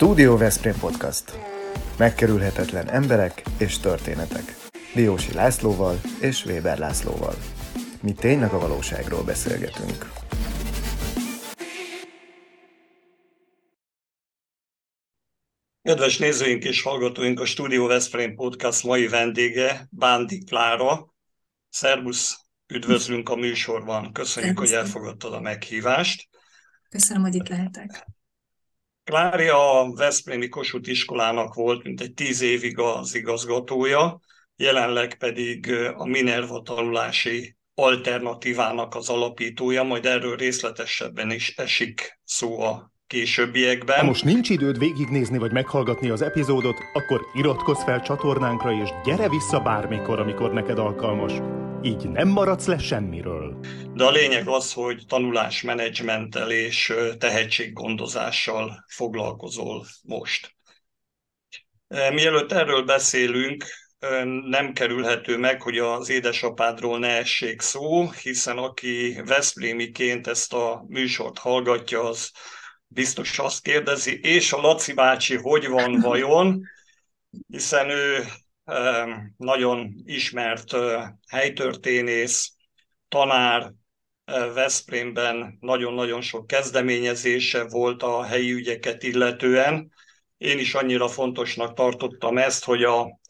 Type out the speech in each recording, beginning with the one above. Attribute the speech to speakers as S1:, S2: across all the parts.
S1: Studio Veszprém Podcast. Megkerülhetetlen emberek és történetek. Diósi Lászlóval és Weber Lászlóval. Mi tényleg a valóságról beszélgetünk.
S2: Kedves nézőink és hallgatóink, a Studio Veszprém Podcast mai vendége Bándi Klára. Szervusz, üdvözlünk a műsorban. Köszönjük, Szervusz. hogy elfogadtad a meghívást.
S3: Köszönöm, hogy itt lehetek.
S2: Klári a Veszprémi Kossuth iskolának volt mintegy tíz évig az igazgatója, jelenleg pedig a Minerva tanulási alternatívának az alapítója, majd erről részletesebben is esik szó a későbbiekben.
S1: Ha most nincs időd végignézni vagy meghallgatni az epizódot, akkor iratkozz fel csatornánkra, és gyere vissza bármikor, amikor neked alkalmas. Így nem maradsz le semmiről.
S2: De a lényeg az, hogy tanulásmenedzsmenttel és tehetséggondozással foglalkozol most. Mielőtt erről beszélünk, nem kerülhető meg, hogy az édesapádról ne essék szó, hiszen aki Veszprémiként ezt a műsort hallgatja, az biztos azt kérdezi, és a Laci bácsi hogy van vajon, hiszen ő nagyon ismert helytörténész, tanár, Veszprémben nagyon-nagyon sok kezdeményezése volt a helyi ügyeket illetően. Én is annyira fontosnak tartottam ezt, hogy a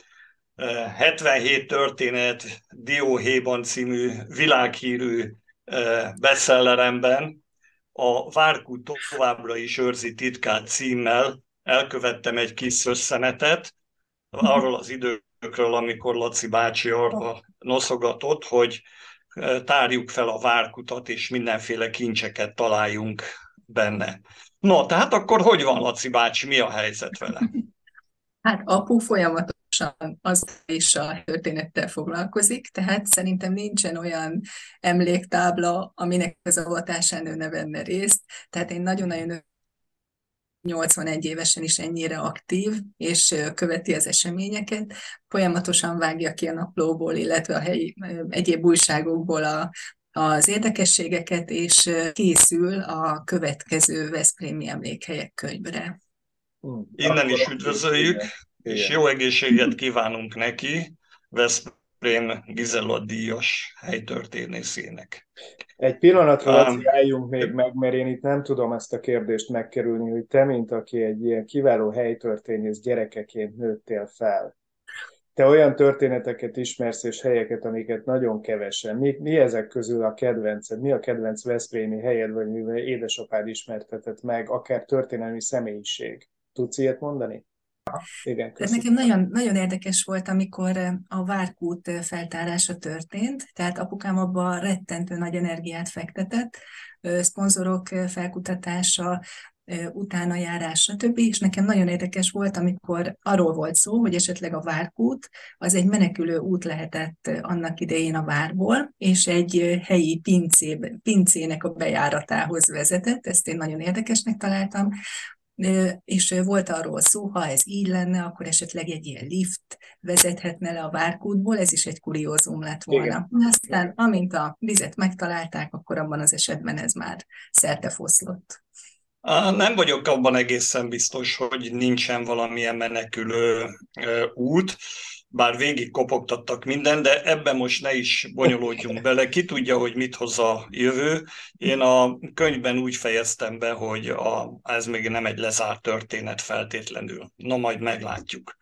S2: 77 történet Dióhéjban című világhírű bestselleremben a Várkú továbbra is őrzi titkát címmel elkövettem egy kis szösszenetet arról az időkről, amikor Laci bácsi arra noszogatott, hogy tárjuk fel a várkutat, és mindenféle kincseket találjunk benne. No, tehát akkor hogy van, Laci bácsi, mi a helyzet vele?
S3: Hát apu folyamatos pontosan az is a történettel foglalkozik, tehát szerintem nincsen olyan emléktábla, aminek az avatásán ő ne venne részt. Tehát én nagyon-nagyon 81 évesen is ennyire aktív, és követi az eseményeket, folyamatosan vágja ki a naplóból, illetve a helyi egyéb újságokból a, az érdekességeket, és készül a következő Veszprémi emlékhelyek könyvre.
S2: Innen is üdvözöljük és jó egészséget kívánunk neki, Veszprém Gizella díjas helytörténészének.
S4: Egy pillanatra, um, álljunk még meg, mert én itt nem tudom ezt a kérdést megkerülni, hogy te, mint aki egy ilyen kiváló helytörténész gyerekeként nőttél fel, te olyan történeteket ismersz és helyeket, amiket nagyon kevesen. Mi, mi ezek közül a kedvenced? Mi a kedvenc Veszprémi helyed, vagy mivel édesapád ismertetett meg, akár történelmi személyiség? Tudsz ilyet mondani?
S3: Igen, Tehát nekem nagyon, nagyon érdekes volt, amikor a Várkút feltárása történt, tehát apukám abban rettentő nagy energiát fektetett, szponzorok felkutatása, utána járás, stb. És nekem nagyon érdekes volt, amikor arról volt szó, hogy esetleg a Várkút az egy menekülő út lehetett annak idején a várból, és egy helyi pincé, pincének a bejáratához vezetett, ezt én nagyon érdekesnek találtam, és volt arról szó, ha ez így lenne, akkor esetleg egy ilyen lift vezethetne le a várkútból, ez is egy kuriózum lett volna. Igen. Aztán, amint a vizet megtalálták, akkor abban az esetben ez már szerte foszlott.
S2: Nem vagyok abban egészen biztos, hogy nincsen valamilyen menekülő út bár végig kopogtattak minden, de ebben most ne is bonyolódjunk bele. Ki tudja, hogy mit hoz a jövő. Én a könyvben úgy fejeztem be, hogy a, ez még nem egy lezárt történet feltétlenül. No, majd meglátjuk.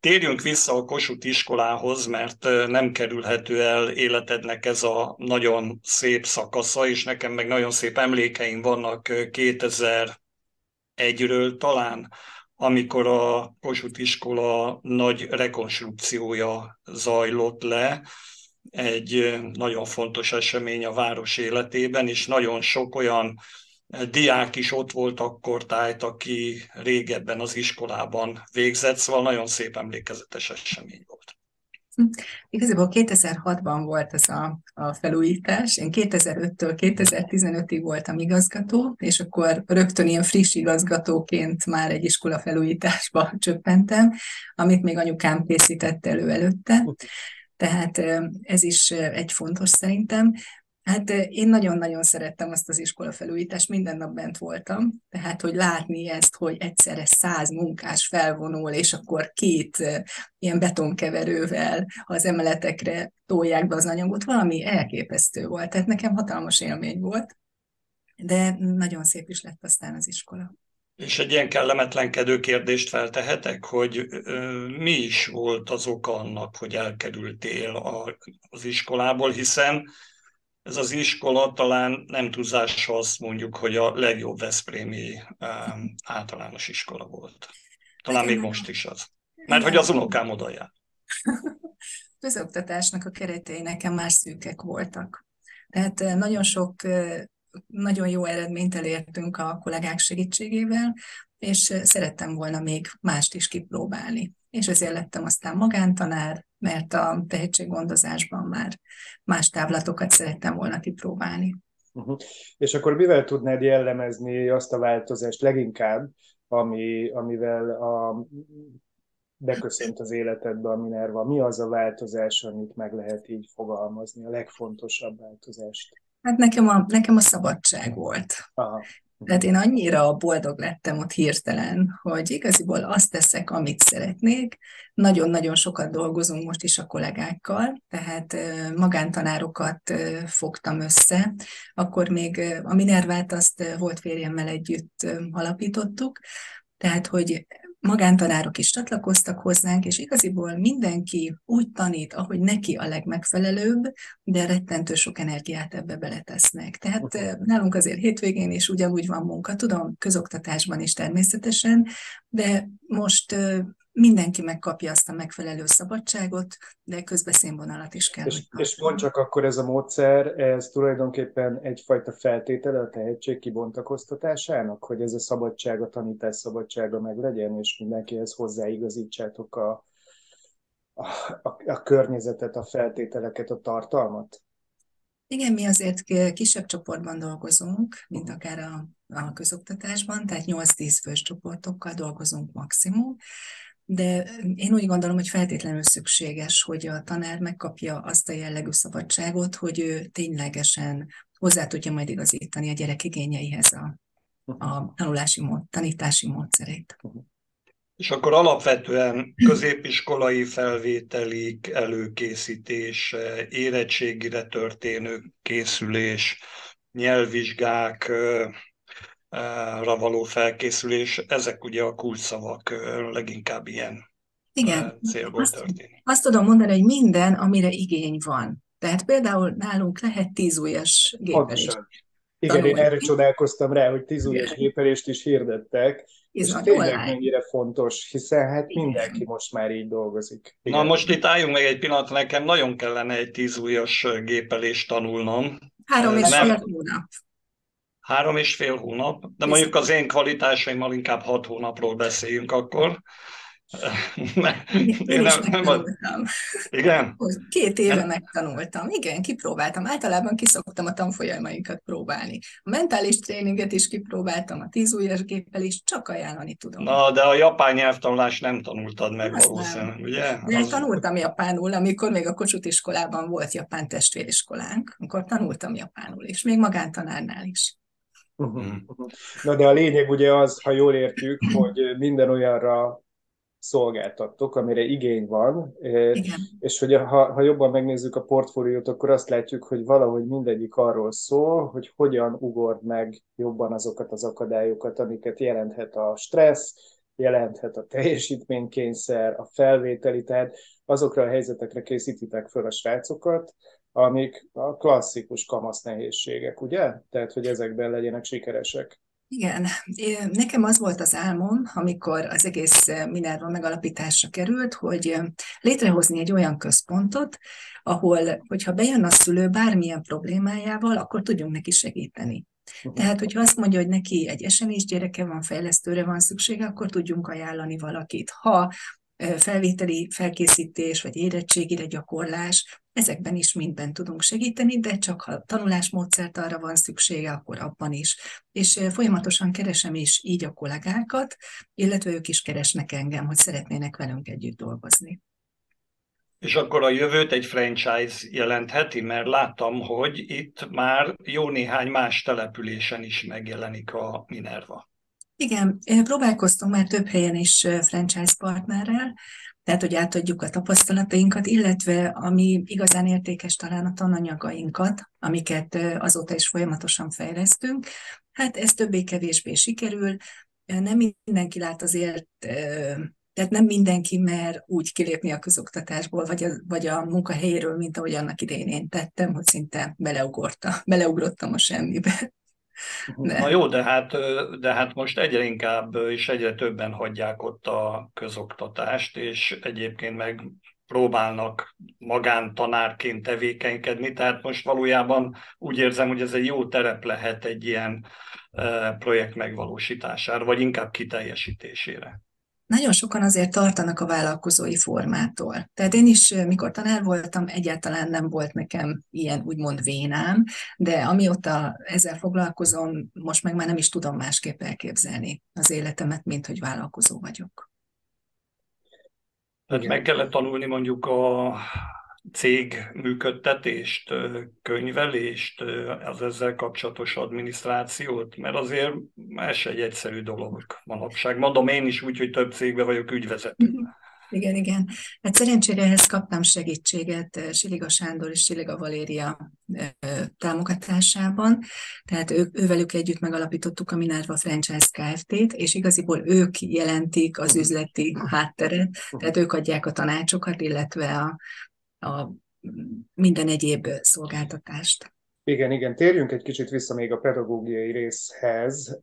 S2: Térjünk vissza a Kossuth iskolához, mert nem kerülhető el életednek ez a nagyon szép szakasza, és nekem meg nagyon szép emlékeim vannak 2001-ről talán, amikor a Kossuth iskola nagy rekonstrukciója zajlott le, egy nagyon fontos esemény a város életében, és nagyon sok olyan diák is ott volt akkor tájt, aki régebben az iskolában végzett, szóval nagyon szép emlékezetes esemény volt.
S3: Igazából 2006-ban volt ez a, a felújítás. Én 2005-től 2015-ig voltam igazgató, és akkor rögtön ilyen friss igazgatóként már egy iskola felújításba csöppentem, amit még anyukám készített elő előtte. Tehát ez is egy fontos szerintem. Hát én nagyon-nagyon szerettem azt az iskola felújítást, minden nap bent voltam, tehát hogy látni ezt, hogy egyszerre száz munkás felvonul, és akkor két ilyen betonkeverővel az emeletekre tolják be az anyagot, valami elképesztő volt, tehát nekem hatalmas élmény volt, de nagyon szép is lett aztán az iskola.
S2: És egy ilyen kellemetlenkedő kérdést feltehetek, hogy ö, mi is volt az oka annak, hogy elkerültél a, az iskolából, hiszen ez az iskola talán nem túlzással azt mondjuk, hogy a legjobb Veszprémi általános iskola volt. Talán még most is az. Mert hogy az unokám oda jár.
S3: Közoktatásnak a keretei nekem már szűkek voltak. Tehát nagyon sok, nagyon jó eredményt elértünk a kollégák segítségével, és szerettem volna még mást is kipróbálni. És ezért lettem aztán magántanár, mert a tehetséggondozásban már más távlatokat szerettem volna kipróbálni.
S4: Uh-huh. És akkor mivel tudnád jellemezni azt a változást leginkább, ami, amivel a, beköszönt az életedbe a Minerva? Mi az a változás, amit meg lehet így fogalmazni, a legfontosabb változást?
S3: Hát nekem a, nekem a szabadság volt. Aha. Tehát én annyira boldog lettem ott hirtelen, hogy igaziból azt teszek, amit szeretnék. Nagyon-nagyon sokat dolgozunk most is a kollégákkal, tehát magántanárokat fogtam össze. Akkor még a Minervát azt volt férjemmel együtt alapítottuk, tehát, hogy magántanárok is csatlakoztak hozzánk, és igaziból mindenki úgy tanít, ahogy neki a legmegfelelőbb, de rettentő sok energiát ebbe beletesznek. Tehát nálunk azért hétvégén is ugyanúgy van munka, tudom, közoktatásban is természetesen, de most mindenki megkapja azt a megfelelő szabadságot, de közbeszínvonalat is kell.
S4: És, és mond csak akkor ez a módszer, ez tulajdonképpen egyfajta feltétele a tehetség kibontakoztatásának, hogy ez a szabadság, a tanítás szabadsága meg legyen, és mindenkihez hozzáigazítsátok a, a, a, a környezetet, a feltételeket, a tartalmat?
S3: Igen, mi azért kisebb csoportban dolgozunk, mint akár a, a közoktatásban, tehát 8-10 fős csoportokkal dolgozunk maximum, de én úgy gondolom, hogy feltétlenül szükséges, hogy a tanár megkapja azt a jellegű szabadságot, hogy ő ténylegesen hozzá tudja majd igazítani a gyerek igényeihez a, a tanulási mód, tanítási módszerét.
S2: És akkor alapvetően középiskolai felvételik, előkészítés, érettségire történő készülés, nyelvvizsgák, ra való felkészülés, ezek ugye a kulcsszavak leginkább ilyen
S3: Igen.
S2: célból azt, történik.
S3: Azt tudom mondani, hogy minden, amire igény van. Tehát például nálunk lehet tízújas gépelés.
S4: Igen, tanulni. én erre csodálkoztam rá, hogy tízújas gépelést is hirdettek, ez és tényleg mennyire fontos, hiszen hát mindenki most már így dolgozik.
S2: Igen. Na most itt álljunk meg egy pillanat, nekem nagyon kellene egy tízújas gépelést tanulnom.
S3: Három és fél hónap.
S2: Három és fél hónap, de mondjuk az én kvalitásaimmal inkább hat hónapról beszéljünk akkor.
S3: Én, nem, nem
S2: Igen?
S3: Két éve megtanultam. Igen, kipróbáltam. Általában kiszoktam a tanfolyamaikat próbálni. A mentális tréninget is kipróbáltam, a tízújas géppel is, csak ajánlani tudom.
S2: Na, de a japán nyelvtanulást nem tanultad meg Azt valószínűleg, nem. ugye?
S3: De Az... tanultam japánul, amikor még a Kossuth iskolában volt japán testvériskolánk, akkor tanultam japánul, és még magántanárnál is.
S4: Uh-huh. Na de a lényeg ugye az, ha jól értjük, hogy minden olyanra szolgáltattok, amire igény van, Igen. és hogy ha, ha jobban megnézzük a portfóliót, akkor azt látjuk, hogy valahogy mindegyik arról szól, hogy hogyan ugord meg jobban azokat az akadályokat, amiket jelenthet a stressz, jelenthet a teljesítménykényszer, a felvételi, tehát azokra a helyzetekre készítitek föl a srácokat, amik a klasszikus kamasz nehézségek, ugye? Tehát, hogy ezekben legyenek sikeresek.
S3: Igen, nekem az volt az álmom, amikor az egész Minerva megalapításra került, hogy létrehozni egy olyan központot, ahol, hogyha bejön a szülő bármilyen problémájával, akkor tudjunk neki segíteni. Uh-huh. Tehát, hogyha azt mondja, hogy neki egy esemény gyereke van, fejlesztőre van szüksége, akkor tudjunk ajánlani valakit. Ha felvételi felkészítés, vagy érettségire gyakorlás, ezekben is mindben tudunk segíteni, de csak ha tanulásmódszert arra van szüksége, akkor abban is. És folyamatosan keresem is így a kollégákat, illetve ők is keresnek engem, hogy szeretnének velünk együtt dolgozni.
S2: És akkor a jövőt egy franchise jelentheti, mert láttam, hogy itt már jó néhány más településen is megjelenik a Minerva.
S3: Igen, próbálkoztunk már több helyen is franchise partnerrel, tehát hogy átadjuk a tapasztalatainkat, illetve ami igazán értékes talán a tananyagainkat, amiket azóta is folyamatosan fejlesztünk. Hát ez többé-kevésbé sikerül, nem mindenki lát azért tehát nem mindenki mer úgy kilépni a közoktatásból, vagy a, vagy a munkahelyéről, mint ahogy annak idején én tettem, hogy szinte beleugrottam, beleugrottam a semmibe.
S2: De. Na jó, de hát, de hát most egyre inkább és egyre többen hagyják ott a közoktatást, és egyébként meg próbálnak magántanárként tevékenykedni, tehát most valójában úgy érzem, hogy ez egy jó terep lehet egy ilyen projekt megvalósítására, vagy inkább kiteljesítésére
S3: nagyon sokan azért tartanak a vállalkozói formától. Tehát én is, mikor tanár voltam, egyáltalán nem volt nekem ilyen úgymond vénám, de amióta ezzel foglalkozom, most meg már nem is tudom másképp elképzelni az életemet, mint hogy vállalkozó vagyok.
S2: Tehát meg kellett tanulni mondjuk a cég működtetést, könyvelést, az ezzel kapcsolatos adminisztrációt, mert azért ez egy egyszerű dolog manapság. Mondom én is úgy, hogy több cégben vagyok ügyvezető. Mhm.
S3: Igen, igen. Hát szerencsére ehhez kaptam segítséget Siliga Sándor és Siliga Valéria támogatásában, tehát ők, ővelük együtt megalapítottuk a Minerva Franchise Kft-t, és igaziból ők jelentik az üzleti hátteret, tehát ők adják a tanácsokat, illetve a, a minden egyéb szolgáltatást.
S4: Igen, igen, térjünk egy kicsit vissza még a pedagógiai részhez.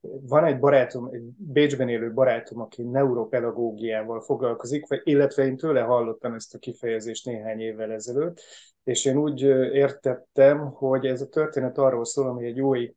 S4: Van egy barátom, egy Bécsben élő barátom, aki neuropedagógiával foglalkozik, illetve én tőle hallottam ezt a kifejezést néhány évvel ezelőtt, és én úgy értettem, hogy ez a történet arról szól, hogy egy új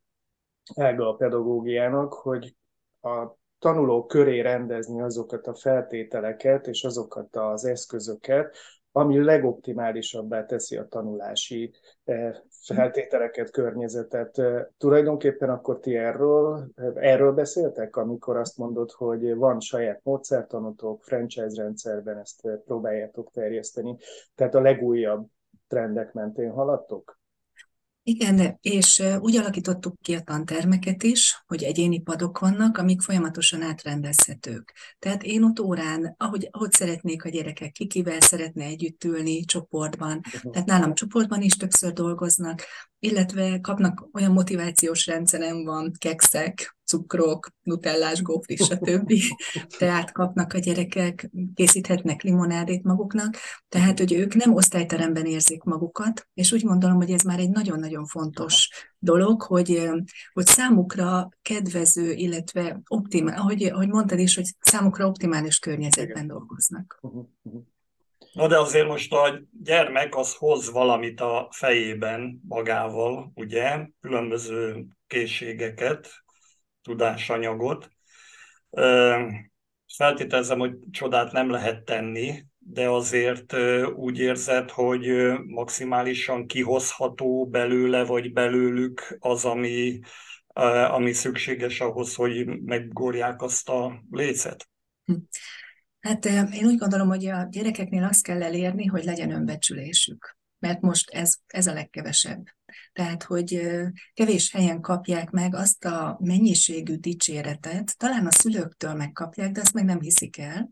S4: ága a pedagógiának, hogy a tanulók köré rendezni azokat a feltételeket és azokat az eszközöket, ami legoptimálisabbá teszi a tanulási eh, feltételeket, környezetet. Eh, tulajdonképpen akkor ti erről, erről beszéltek, amikor azt mondod, hogy van saját módszertanotok, franchise rendszerben ezt eh, próbáljátok terjeszteni, tehát a legújabb trendek mentén haladtok?
S3: Igen, és úgy alakítottuk ki a tantermeket is, hogy egyéni padok vannak, amik folyamatosan átrendezhetők. Tehát én ott órán, ahogy, ahogy szeretnék a gyerekek, kikivel szeretne együtt ülni csoportban, uh-huh. tehát nálam csoportban is többször dolgoznak, illetve kapnak olyan motivációs rendszerem van, kekszek, cukrok, nutellás, gófri, stb. Tehát kapnak a gyerekek, készíthetnek limonádét maguknak, tehát hogy ők nem osztályteremben érzik magukat, és úgy gondolom, hogy ez már egy nagyon-nagyon fontos dolog, hogy, hogy számukra kedvező, illetve optimál, ahogy, ahogy mondtad is, hogy számukra optimális környezetben dolgoznak. Uh-huh, uh-huh.
S2: Na de azért most a gyermek az hoz valamit a fejében magával, ugye, különböző készségeket, tudásanyagot. Feltételezem, hogy csodát nem lehet tenni, de azért úgy érzed, hogy maximálisan kihozható belőle vagy belőlük az, ami, ami szükséges ahhoz, hogy meggorják azt a lécet? Hm.
S3: Hát én úgy gondolom, hogy a gyerekeknél azt kell elérni, hogy legyen önbecsülésük, mert most ez, ez a legkevesebb. Tehát, hogy kevés helyen kapják meg azt a mennyiségű dicséretet, talán a szülőktől megkapják, de azt meg nem hiszik el,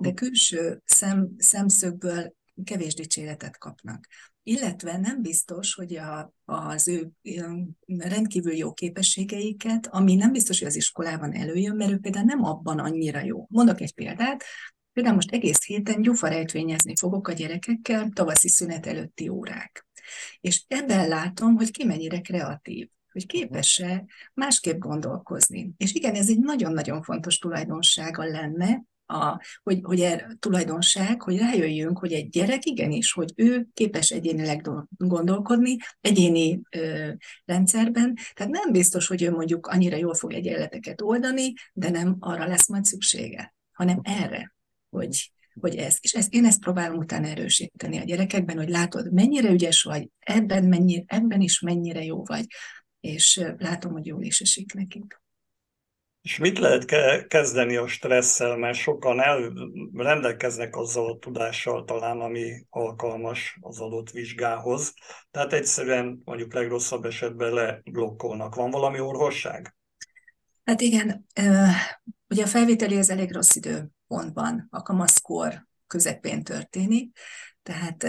S3: de külső szem, szemszögből kevés dicséretet kapnak. Illetve nem biztos, hogy a, az ő rendkívül jó képességeiket, ami nem biztos, hogy az iskolában előjön, mert ő például nem abban annyira jó. Mondok egy példát, Például most egész héten gyufarejtvényezni fogok a gyerekekkel, tavaszi szünet előtti órák. És ebben látom, hogy ki mennyire kreatív hogy képes-e másképp gondolkozni. És igen, ez egy nagyon-nagyon fontos tulajdonsága lenne, a, hogy, hogy er, tulajdonság, hogy rájöjjünk, hogy egy gyerek igenis, hogy ő képes egyénileg gondolkodni, egyéni ö, rendszerben, tehát nem biztos, hogy ő mondjuk annyira jól fog egyenleteket oldani, de nem arra lesz majd szüksége, hanem erre, hogy, hogy ez. És ezt, én ezt próbálom utána erősíteni a gyerekekben, hogy látod, mennyire ügyes vagy, ebben, mennyire, ebben is mennyire jó vagy, és látom, hogy jól is esik nekik.
S2: És mit lehet kezdeni a stresszel, mert sokan el, rendelkeznek azzal a tudással talán, ami alkalmas az adott vizsgához. Tehát egyszerűen mondjuk legrosszabb esetben leblokkolnak. Van valami orvosság?
S3: Hát igen, ugye a felvételi az elég rossz időpontban, a kamaszkor közepén történik, tehát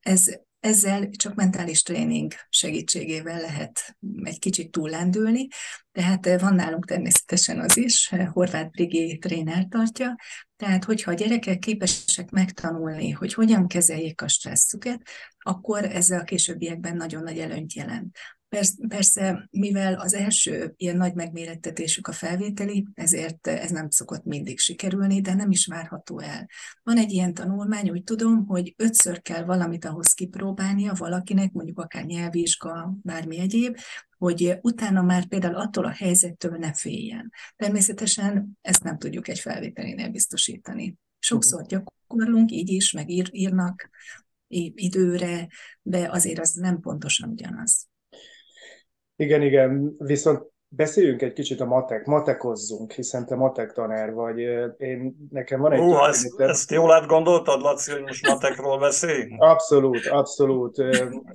S3: ez ezzel csak mentális tréning segítségével lehet egy kicsit túllendülni, tehát eh, van nálunk természetesen az is, Horváth Brigé tréner tartja, tehát hogyha a gyerekek képesek megtanulni, hogy hogyan kezeljék a stresszüket, akkor ezzel a későbbiekben nagyon nagy előnyt jelent. Persze, mivel az első ilyen nagy megmérettetésük a felvételi, ezért ez nem szokott mindig sikerülni, de nem is várható el. Van egy ilyen tanulmány, úgy tudom, hogy ötször kell valamit ahhoz kipróbálnia valakinek, mondjuk akár nyelvvizsga, bármi egyéb, hogy utána már például attól a helyzettől ne féljen. Természetesen ezt nem tudjuk egy felvételinél biztosítani. Sokszor gyakorlunk, így is, meg ír, írnak időre, de azért az nem pontosan ugyanaz.
S4: Igen, igen, viszont beszéljünk egy kicsit a matek, matekozzunk, hiszen te matek tanár vagy. Én, nekem van egy...
S2: Hú, ezt, ezt jól átgondoltad, Laci, hogy most matekról beszélj?
S4: Abszolút, abszolút,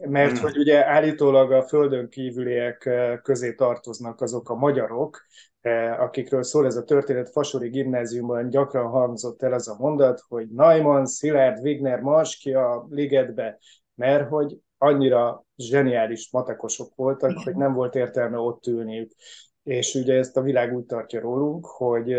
S4: mert hmm. hogy ugye állítólag a földön kívüliek közé tartoznak azok a magyarok, akikről szól ez a történet, Fasori gimnáziumban gyakran hangzott el az a mondat, hogy Naiman, Szilárd, Wigner, mars ki a ligetbe, mert hogy annyira zseniális matekosok voltak, Igen. hogy nem volt értelme ott ülniük. És ugye ezt a világ úgy tartja rólunk, hogy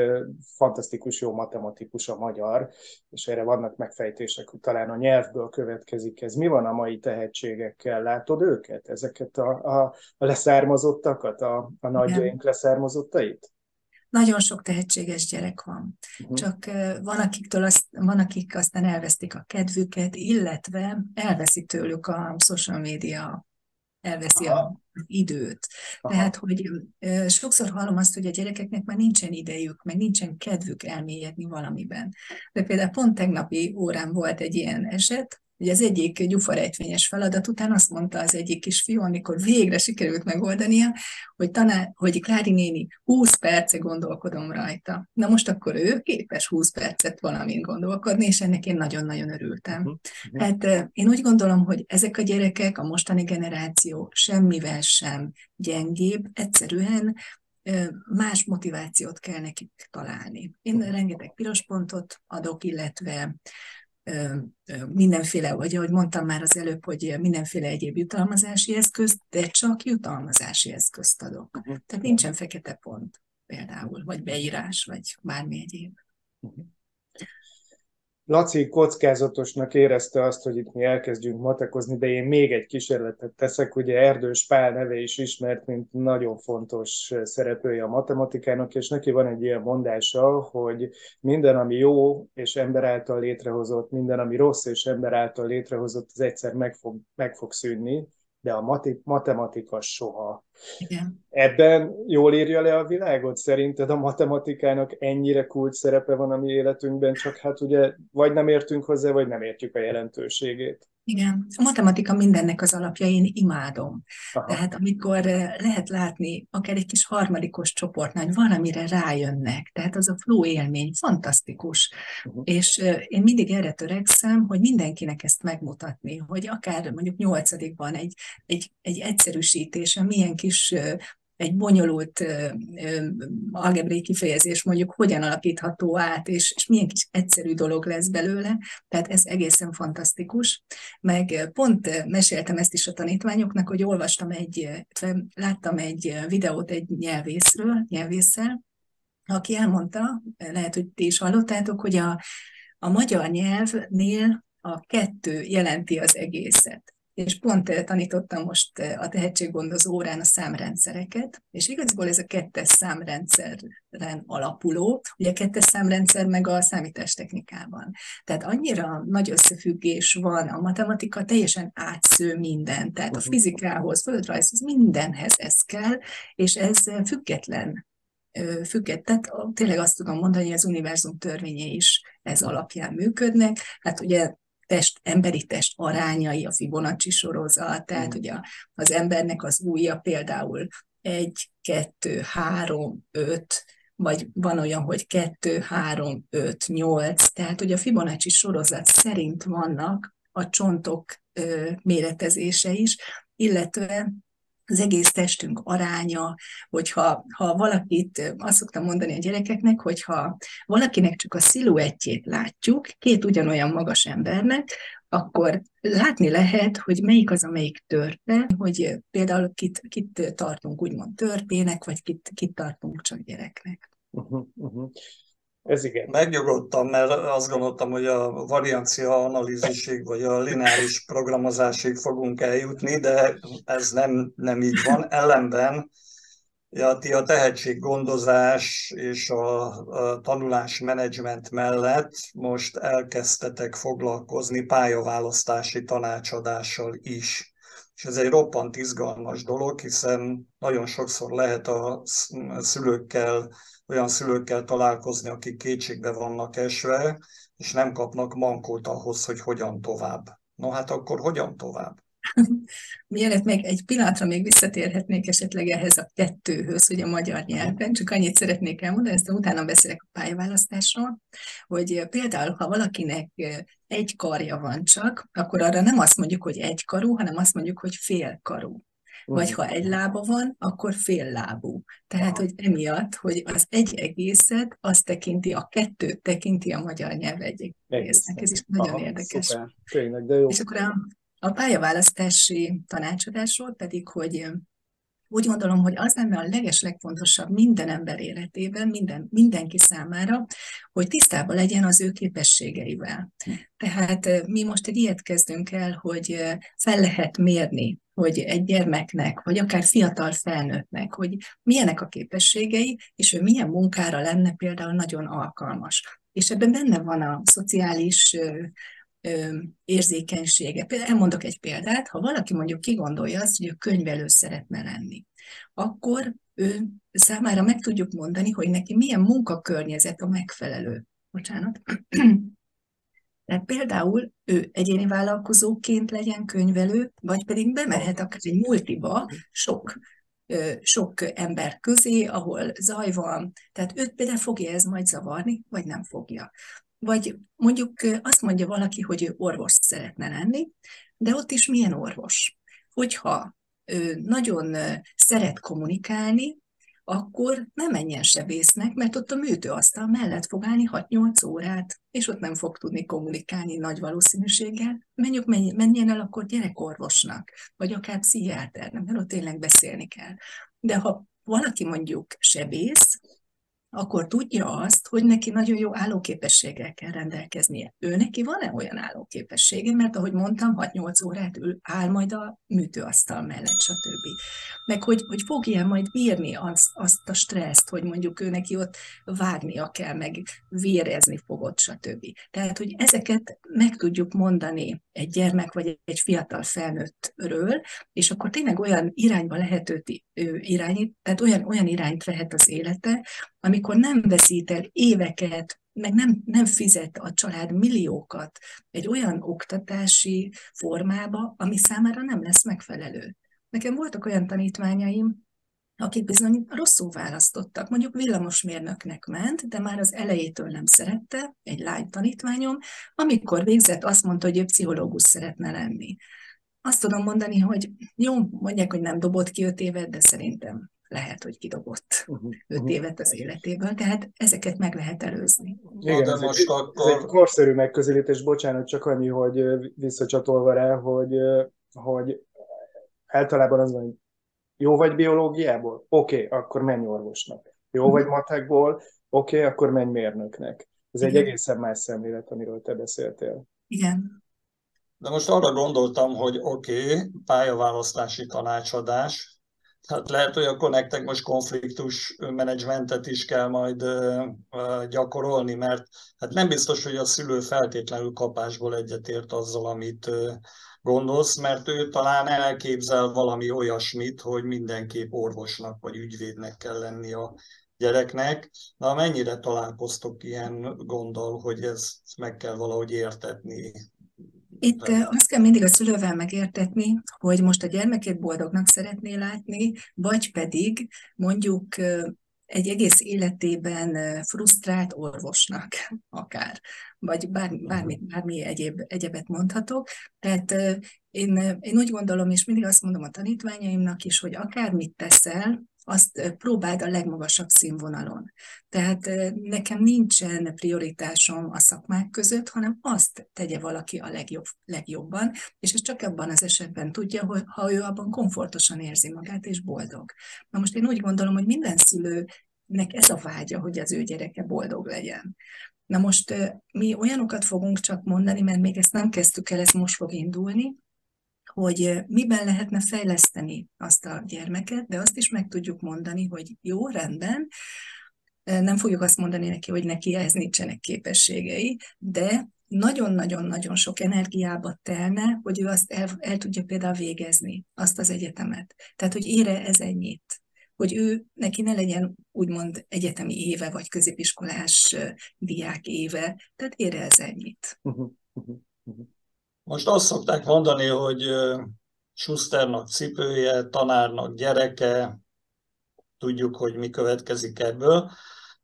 S4: fantasztikus jó matematikus a magyar, és erre vannak megfejtések, hogy talán a nyelvből következik ez. Mi van a mai tehetségekkel? Látod őket? Ezeket a, a, a leszármazottakat, a, a nagyjaink leszármazottait?
S3: Nagyon sok tehetséges gyerek van. Uh-huh. Csak van, akiktől azt, van, akik aztán elvesztik a kedvüket, illetve elveszi tőlük a social media, elveszi Aha. a időt. Aha. Tehát, hogy sokszor hallom azt, hogy a gyerekeknek már nincsen idejük, meg nincsen kedvük elmélyedni valamiben. De például pont tegnapi órán volt egy ilyen eset, Ugye az egyik gyufarejtvényes feladat után azt mondta az egyik kisfiú, amikor végre sikerült megoldania, hogy, tanár, hogy Klári néni 20 perce gondolkodom rajta. Na most akkor ő képes 20 percet valamint gondolkodni, és ennek én nagyon-nagyon örültem. Uh-huh. Hát én úgy gondolom, hogy ezek a gyerekek, a mostani generáció semmivel sem gyengébb, egyszerűen más motivációt kell nekik találni. Én rengeteg piros pontot adok, illetve mindenféle, vagy ahogy mondtam már az előbb, hogy mindenféle egyéb jutalmazási eszköz, de csak jutalmazási eszközt adok. Uh-huh. Tehát nincsen fekete pont például, vagy beírás, vagy bármi egyéb.
S4: Laci kockázatosnak érezte azt, hogy itt mi elkezdjünk matekozni, de én még egy kísérletet teszek. Ugye Erdős Pál neve is ismert, mint nagyon fontos szereplője a matematikának, és neki van egy ilyen mondása, hogy minden, ami jó és ember által létrehozott, minden, ami rossz és ember által létrehozott, az egyszer meg fog, meg fog szűnni, de a matematika soha. Igen. Ebben jól írja le a világot? Szerinted a matematikának ennyire kult szerepe van a mi életünkben, csak hát ugye vagy nem értünk hozzá, vagy nem értjük a jelentőségét.
S3: Igen, a matematika mindennek az alapja, én imádom. Aha. Tehát amikor eh, lehet látni, akár egy kis harmadikos csoportnál, hogy valamire rájönnek, tehát az a flow élmény fantasztikus. Uh-huh. És eh, én mindig erre törekszem, hogy mindenkinek ezt megmutatni, hogy akár mondjuk nyolcadikban egy, egy, egy egyszerűsítésen milyen kis eh, egy bonyolult algebrai kifejezés mondjuk hogyan alakítható át, és, és milyen kis egyszerű dolog lesz belőle, tehát ez egészen fantasztikus. Meg pont meséltem ezt is a tanítványoknak, hogy olvastam egy, láttam egy videót egy nyelvészről, nyelvésszel, aki elmondta, lehet, hogy ti is hallottátok, hogy a, a magyar nyelvnél a kettő jelenti az egészet és pont eh, tanítottam most eh, a tehetséggondozó órán a számrendszereket, és igazából ez a kettes számrendszeren alapuló, ugye a kettes számrendszer meg a számítástechnikában. Tehát annyira nagy összefüggés van, a matematika teljesen átsző minden, tehát a fizikához, földrajzhoz, mindenhez ez kell, és ez független függet. Tehát tényleg azt tudom mondani, hogy az univerzum törvényei is ez alapján működnek. Hát ugye test, emberi test arányai, a Fibonacci sorozat, tehát mm. ugye az embernek az újja például egy, kettő, három, öt, vagy van olyan, hogy 2, 3, 5, 8, tehát hogy a Fibonacci sorozat szerint vannak a csontok méretezése is, illetve az egész testünk aránya, hogyha ha valakit, azt szoktam mondani a gyerekeknek, hogyha valakinek csak a sziluettjét látjuk, két ugyanolyan magas embernek, akkor látni lehet, hogy melyik az, amelyik törpe, hogy például kit, kit tartunk úgymond törpének, vagy kit, kit tartunk csak gyereknek. Uh-huh,
S2: uh-huh. Ez igen. Megnyugodtam, mert azt gondoltam, hogy a variancia analízisig, vagy a lineáris programozásig fogunk eljutni, de ez nem, nem így van. Ellenben ja, ti a tehetséggondozás és a, a tanulás menedzsment mellett most elkezdtetek foglalkozni pályaválasztási tanácsadással is. És ez egy roppant izgalmas dolog, hiszen nagyon sokszor lehet a szülőkkel olyan szülőkkel találkozni, akik kétségbe vannak esve, és nem kapnak mankót ahhoz, hogy hogyan tovább. No hát akkor hogyan tovább?
S3: Mielőtt még egy pillanatra még visszatérhetnék esetleg ehhez a kettőhöz, hogy a magyar nyelven, csak annyit szeretnék elmondani, ezt utána beszélek a pályaválasztásról, hogy például, ha valakinek egy karja van csak, akkor arra nem azt mondjuk, hogy egy karú, hanem azt mondjuk, hogy fél karú. Vagy ha egy lába van, akkor fél lábú. Tehát, hogy emiatt, hogy az egy egészet, azt tekinti, a kettőt tekinti a magyar nyelv egy egésznek. Ez is nagyon Aha, érdekes. Szuper.
S4: Tényleg, de jó.
S3: És akkor a, a pályaválasztási tanácsadásról pedig, hogy úgy gondolom, hogy az lenne a leges legfontosabb minden ember életében, minden, mindenki számára, hogy tisztában legyen az ő képességeivel. Hm. Tehát mi most egy ilyet kezdünk el, hogy fel lehet mérni hogy egy gyermeknek, vagy akár fiatal felnőttnek, hogy milyenek a képességei, és ő milyen munkára lenne például nagyon alkalmas. És ebben benne van a szociális érzékenysége. Például elmondok egy példát, ha valaki mondjuk kigondolja azt, hogy ő könyvelő szeretne lenni, akkor ő számára meg tudjuk mondani, hogy neki milyen munkakörnyezet a megfelelő. Bocsánat. Tehát például ő egyéni vállalkozóként legyen könyvelő, vagy pedig bemehet akár egy multiba sok sok ember közé, ahol zaj van, tehát őt például fogja ez majd zavarni, vagy nem fogja. Vagy mondjuk azt mondja valaki, hogy ő orvos szeretne lenni, de ott is milyen orvos? Hogyha ő nagyon szeret kommunikálni, akkor nem menjen sebésznek, mert ott a műtőasztal mellett fog állni 6-8 órát, és ott nem fog tudni kommunikálni nagy valószínűséggel. Menjük, menjen el akkor gyerekorvosnak, vagy akár pszichiáternek, mert ott tényleg beszélni kell. De ha valaki mondjuk sebész, akkor tudja azt, hogy neki nagyon jó állóképességgel kell rendelkeznie. Ő neki van-e olyan állóképessége, mert ahogy mondtam, 6-8 órát ül, áll majd a műtőasztal mellett, stb. Meg hogy, hogy fogja majd bírni azt, azt a stresszt, hogy mondjuk ő neki ott vágnia kell, meg vérezni fogod, stb. Tehát, hogy ezeket meg tudjuk mondani egy gyermek vagy egy fiatal felnőttről, és akkor tényleg olyan irányba lehet őt irányít, tehát olyan, olyan irányt vehet az élete, amikor nem veszít el éveket, meg nem, nem fizet a család milliókat egy olyan oktatási formába, ami számára nem lesz megfelelő. Nekem voltak olyan tanítványaim, akik bizony rosszul választottak. Mondjuk villamosmérnöknek ment, de már az elejétől nem szerette, egy lány tanítványom, amikor végzett, azt mondta, hogy ő pszichológus szeretne lenni. Azt tudom mondani, hogy jó, mondják, hogy nem dobott ki öt évet, de szerintem lehet, hogy kidobott uh-huh, öt uh-huh. évet az életéből, tehát ezeket meg lehet előzni.
S4: Igen, de ez, most egy, akkor... ez egy korszerű megközelítés, bocsánat, csak annyi, hogy visszacsatolva rá, hogy, hogy általában az van, hogy jó vagy biológiából? Oké, okay, akkor menj orvosnak. Jó uh-huh. vagy matekból? Oké, okay, akkor menj mérnöknek. Ez Igen. egy egészen más szemlélet, amiről te beszéltél.
S3: Igen.
S2: De most arra gondoltam, hogy oké, okay, pályaválasztási tanácsadás, Hát lehet, hogy akkor nektek most konfliktus menedzsmentet is kell majd gyakorolni, mert hát nem biztos, hogy a szülő feltétlenül kapásból egyetért azzal, amit gondolsz, mert ő talán elképzel valami olyasmit, hogy mindenképp orvosnak vagy ügyvédnek kell lenni a gyereknek. Na, mennyire találkoztok ilyen gondol, hogy ezt meg kell valahogy értetni
S3: itt azt kell mindig a szülővel megértetni, hogy most a gyermekét boldognak szeretné látni, vagy pedig mondjuk egy egész életében frusztrált orvosnak akár, vagy bár, bármi, bármi egyéb, egyebet mondhatok. Tehát én, én úgy gondolom, és mindig azt mondom a tanítványaimnak is, hogy akármit teszel, azt próbáld a legmagasabb színvonalon. Tehát nekem nincsen prioritásom a szakmák között, hanem azt tegye valaki a legjobb, legjobban, és ez csak abban az esetben tudja, hogy ha ő abban komfortosan érzi magát és boldog. Na most én úgy gondolom, hogy minden szülőnek ez a vágya, hogy az ő gyereke boldog legyen. Na most mi olyanokat fogunk csak mondani, mert még ezt nem kezdtük el, ez most fog indulni, hogy miben lehetne fejleszteni azt a gyermeket, de azt is meg tudjuk mondani, hogy jó, rendben, nem fogjuk azt mondani neki, hogy neki ehhez nincsenek képességei, de nagyon-nagyon-nagyon sok energiába telne, hogy ő azt el, el tudja például végezni, azt az egyetemet. Tehát, hogy ére ez ennyit. Hogy ő, neki ne legyen úgymond egyetemi éve, vagy középiskolás diák éve, tehát ére ez ennyit. Uh-huh, uh-huh,
S2: uh-huh. Most azt szokták mondani, hogy Schusternak cipője, tanárnak gyereke, tudjuk, hogy mi következik ebből,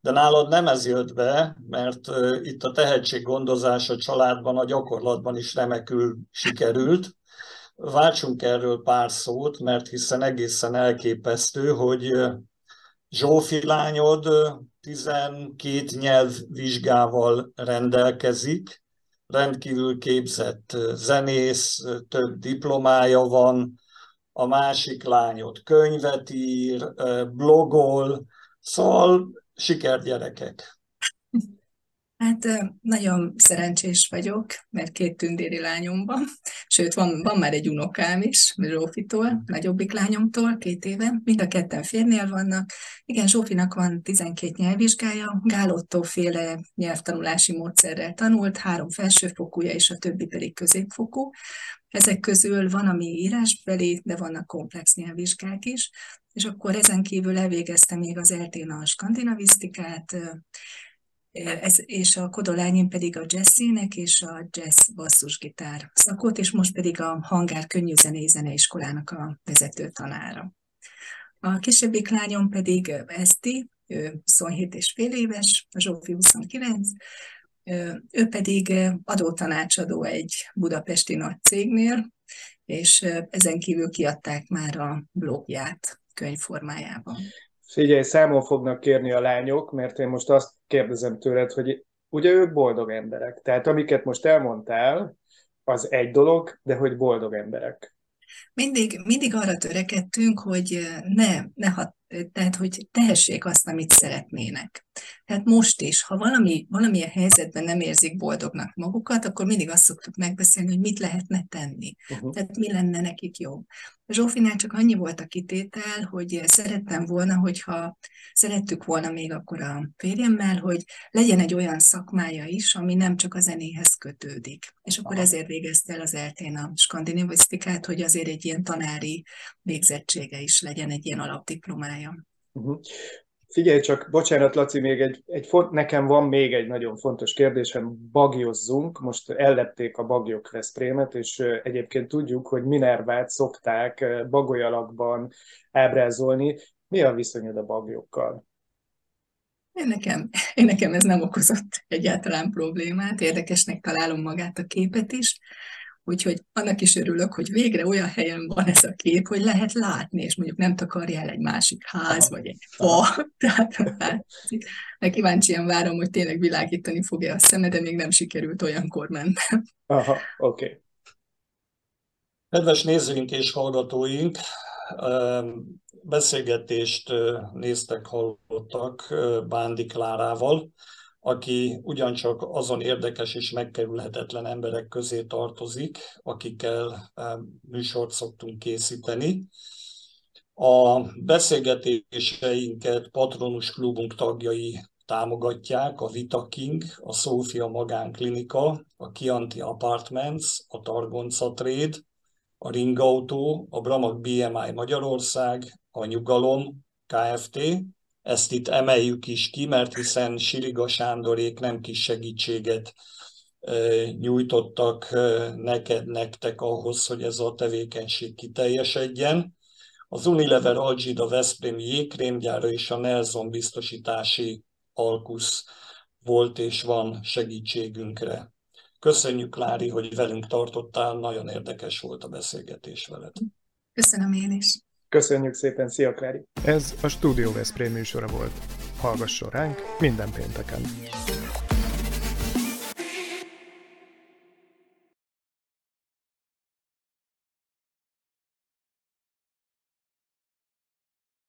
S2: de nálad nem ez jött be, mert itt a tehetséggondozás a családban, a gyakorlatban is remekül sikerült. Váltsunk erről pár szót, mert hiszen egészen elképesztő, hogy Zsófi lányod 12 nyelvvizsgával rendelkezik, rendkívül képzett zenész, több diplomája van, a másik lányot könyvet ír, blogol, szóval sikergyerekek.
S3: Hát nagyon szerencsés vagyok, mert két tündéri lányom van, sőt, van, van már egy unokám is, Zsófitól, nagyobbik lányomtól, két éve, mind a ketten férnél vannak. Igen, Zsófinak van 12 nyelvvizsgája, Gálottó féle nyelvtanulási módszerrel tanult, három felsőfokúja, és a többi pedig középfokú. Ezek közül van, ami írásbeli, de vannak komplex nyelvvizsgák is, és akkor ezen kívül elvégeztem még az eltén a skandinavisztikát, ez, és a kodolányim pedig a jazzének és a jazz basszusgitár szakot, és most pedig a Hangár Könnyű Zenei Zeneiskolának a vezető tanára. A kisebbik lányom pedig Eszti, ő 27 és fél éves, a Zsófi 29, ő pedig adótanácsadó egy budapesti nagy cégnél, és ezen kívül kiadták már a blogját könyvformájában.
S4: Figyelj, számon fognak kérni a lányok, mert én most azt kérdezem tőled, hogy ugye ők boldog emberek. Tehát amiket most elmondtál, az egy dolog, de hogy boldog emberek.
S3: Mindig, mindig arra törekedtünk, hogy ne, ne hat, tehát hogy tehessék azt, amit szeretnének. Tehát most is, ha valami, valamilyen helyzetben nem érzik boldognak magukat, akkor mindig azt szoktuk megbeszélni, hogy mit lehetne tenni. Uh-huh. Tehát mi lenne nekik jobb. Zsófinál csak annyi volt a kitétel, hogy szerettem volna, hogyha szerettük volna még akkor a férjemmel, hogy legyen egy olyan szakmája is, ami nem csak a zenéhez kötődik. És akkor Aha. ezért végezte el az eltén a skandinavisztikát, hogy azért egy ilyen tanári végzettsége is legyen, egy ilyen alapdiplomája. Uh-huh.
S4: Figyelj csak, bocsánat Laci, még egy, egy font, nekem van még egy nagyon fontos kérdésem, bagyozzunk, most ellepték a bagyok Veszprémet, és egyébként tudjuk, hogy Minervát szokták bagolyalakban ábrázolni. Mi a viszonyod a bagyokkal?
S3: Én nekem, én nekem ez nem okozott egyáltalán problémát, érdekesnek találom magát a képet is. Úgyhogy annak is örülök, hogy végre olyan helyen van ez a kép, hogy lehet látni, és mondjuk nem takarja el egy másik ház, vagy egy fa. Tehát hát, kíváncsian várom, hogy tényleg világítani fog-e a szeme, de még nem sikerült olyankor mentem.
S4: Aha, oké. Okay.
S2: Kedves nézőink és hallgatóink, beszélgetést néztek, hallottak Bándi Klárával, aki ugyancsak azon érdekes és megkerülhetetlen emberek közé tartozik, akikkel eh, műsort szoktunk készíteni. A beszélgetéseinket Patronus Klubunk tagjai támogatják, a Vita King, a Szófia Magánklinika, a Kianti Apartments, a Targonca Trade, a Ringautó, a Bramag BMI Magyarország, a Nyugalom Kft., ezt itt emeljük is ki, mert hiszen Siriga Sándorék nem kis segítséget nyújtottak neked, nektek ahhoz, hogy ez a tevékenység kiteljesedjen. az Unilever Algida Veszprémi jégkrémgyára és a Nelson biztosítási Alkusz volt és van segítségünkre. Köszönjük, Lári, hogy velünk tartottál, nagyon érdekes volt a beszélgetés veled.
S3: Köszönöm én is.
S4: Köszönjük szépen, szia Klári!
S1: Ez a Studio Veszprém műsora volt. Hallgasson ránk minden pénteken!